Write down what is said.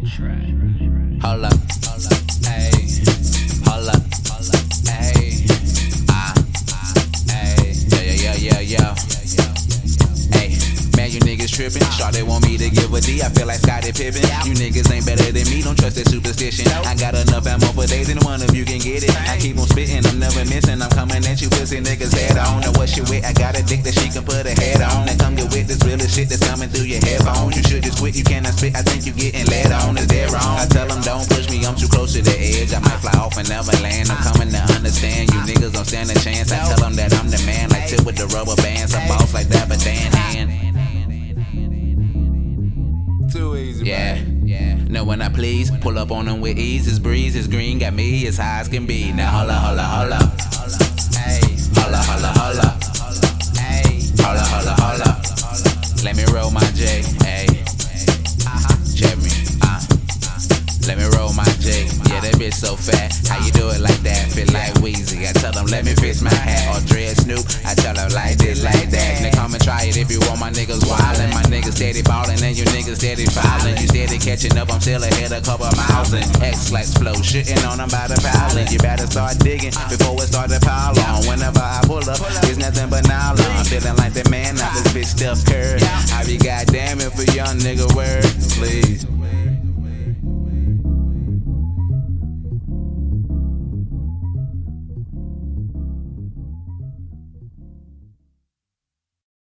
Hold up. Hey. Hold up. Hey. Ah. Hey. Yeah, yeah, yeah, yeah, yeah. Hey. Man, you niggas trippin'. Sure they want me to give a D. I feel like Scottie Pippen. You niggas ain't better than me. Don't trust that superstition. I got enough ammo for days, and one of you can get it. I keep on spittin'. I'm never missing. I'm coming at you, pussy niggas head on. Know what she with? I got a dick that she can put her head on. Now come get with this real shit that's coming through your headphones. Quit. You cannot spit. I think you getting led on. Is that wrong? I tell them don't push me. I'm too close to the edge. I might fly off and never land. I'm coming to understand. You niggas don't stand a chance. I tell them that I'm the man. Like tip with the rubber bands. A boss like that, but Dan hand. Too easy, Yeah, man. Know when I please, pull up on them with ease. It's breeze, it's green, got me as high as can be. Now holla, holla, holla. Hey, holla, holla, holla. Hey, holla, holla, holla. Let me roll my J. bitch so fat. How you do it like that? Feel like Weezy. I tell them, let me fix my hat. Or dread Snoop. I tell them, like this, like that. Now come and try it if you want my niggas wildin'. My niggas steady ballin', and you niggas steady fouling. You steady catching up, I'm still ahead a couple miles. And X flex flow, shitting on them by the piling. You better start digging before it start to pile on. Whenever I pull up, it's nothing but nylon. I'm feeling like the man, not this bitch Steph Curry. I be goddamn it for young nigga word, please.